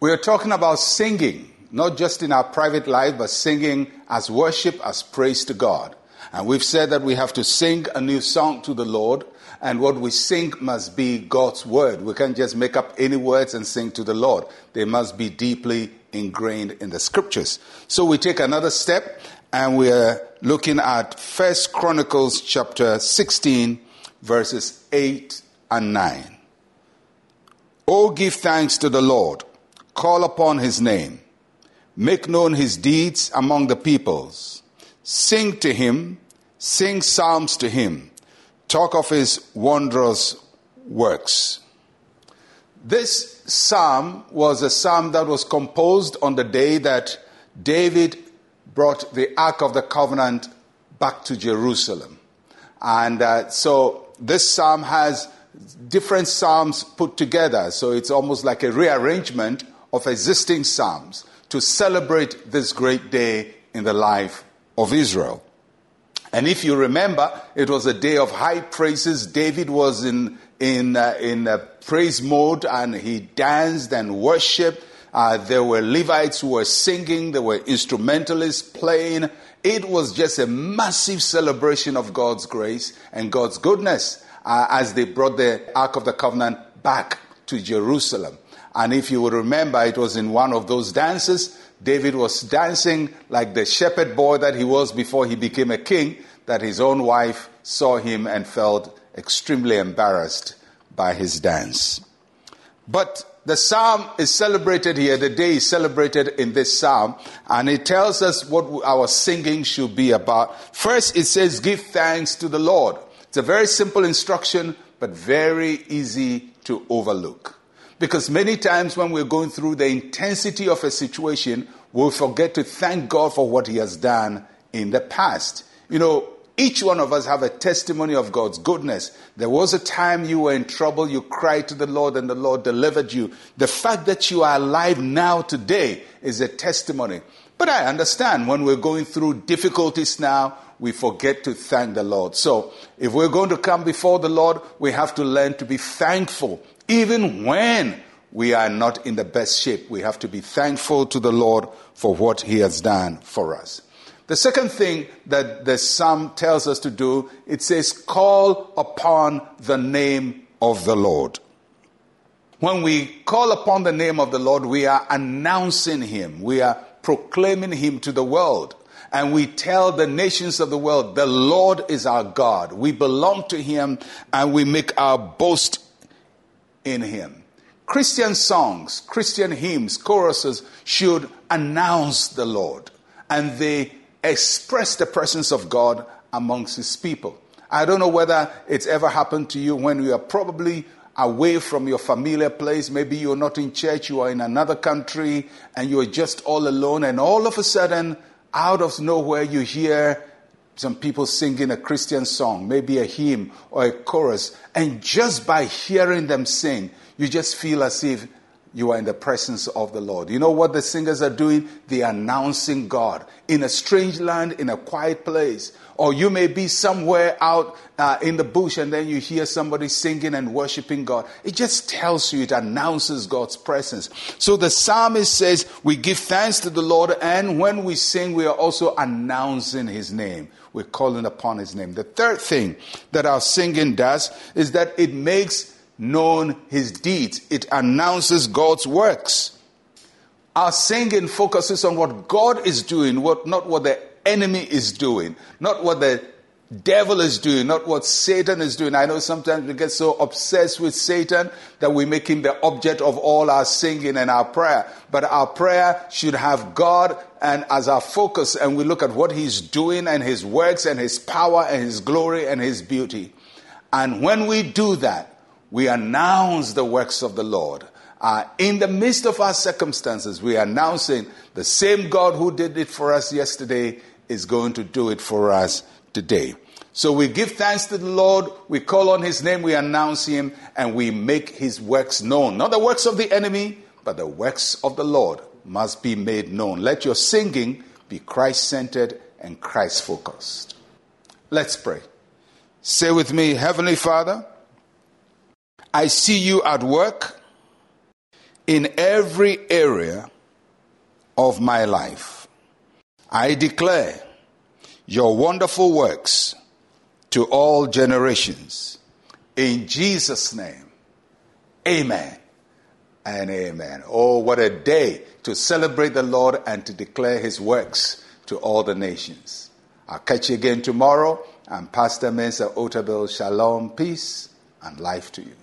We are talking about singing, not just in our private life, but singing as worship, as praise to God. And we've said that we have to sing a new song to the Lord, and what we sing must be God's word. We can't just make up any words and sing to the Lord. They must be deeply ingrained in the scriptures. So we take another step, and we're looking at First Chronicles chapter 16, verses 8 and 9. Oh, give thanks to the Lord Call upon his name. Make known his deeds among the peoples. Sing to him. Sing psalms to him. Talk of his wondrous works. This psalm was a psalm that was composed on the day that David brought the Ark of the Covenant back to Jerusalem. And uh, so this psalm has different psalms put together. So it's almost like a rearrangement of existing Psalms to celebrate this great day in the life of Israel. And if you remember, it was a day of high praises. David was in, in, uh, in praise mode and he danced and worshiped. Uh, there were Levites who were singing, there were instrumentalists playing. It was just a massive celebration of God's grace and God's goodness uh, as they brought the Ark of the Covenant back to Jerusalem. And if you would remember, it was in one of those dances. David was dancing like the shepherd boy that he was before he became a king, that his own wife saw him and felt extremely embarrassed by his dance. But the psalm is celebrated here, the day is celebrated in this psalm, and it tells us what our singing should be about. First, it says, Give thanks to the Lord. It's a very simple instruction, but very easy to overlook. Because many times when we're going through the intensity of a situation, we'll forget to thank God for what He has done in the past. You know, each one of us have a testimony of God's goodness. There was a time you were in trouble, you cried to the Lord and the Lord delivered you. The fact that you are alive now today is a testimony. But I understand when we're going through difficulties now, we forget to thank the Lord. So if we're going to come before the Lord, we have to learn to be thankful even when we are not in the best shape, we have to be thankful to the Lord for what He has done for us. The second thing that the psalm tells us to do, it says, call upon the name of the Lord. When we call upon the name of the Lord, we are announcing Him. We are proclaiming Him to the world. And we tell the nations of the world, the Lord is our God. We belong to Him and we make our boast in Him. Christian songs, Christian hymns, choruses should announce the Lord and they express the presence of God amongst His people. I don't know whether it's ever happened to you when you are probably away from your familiar place. Maybe you're not in church, you are in another country, and you're just all alone, and all of a sudden, out of nowhere, you hear some people singing a Christian song, maybe a hymn or a chorus, and just by hearing them sing, you just feel as if you are in the presence of the Lord. You know what the singers are doing? They are announcing God in a strange land, in a quiet place. Or you may be somewhere out uh, in the bush and then you hear somebody singing and worshiping God. It just tells you, it announces God's presence. So the psalmist says, We give thanks to the Lord, and when we sing, we are also announcing his name. We're calling upon his name. The third thing that our singing does is that it makes known his deeds, it announces God's works. Our singing focuses on what God is doing, what, not what the enemy is doing, not what the devil is doing, not what Satan is doing. I know sometimes we get so obsessed with Satan that we make him the object of all our singing and our prayer. But our prayer should have God and as our focus and we look at what he's doing and his works and his power and his glory and his beauty. And when we do that, we announce the works of the Lord. Uh, in the midst of our circumstances, we are announcing the same God who did it for us yesterday is going to do it for us today. So we give thanks to the Lord, we call on his name, we announce him, and we make his works known. Not the works of the enemy, but the works of the Lord must be made known. Let your singing be Christ centered and Christ focused. Let's pray. Say with me, Heavenly Father, I see you at work in every area of my life. I declare your wonderful works to all generations. In Jesus' name, amen and amen. Oh, what a day to celebrate the Lord and to declare his works to all the nations. I'll catch you again tomorrow. I'm Pastor Mensa Otabil. Shalom, peace, and life to you.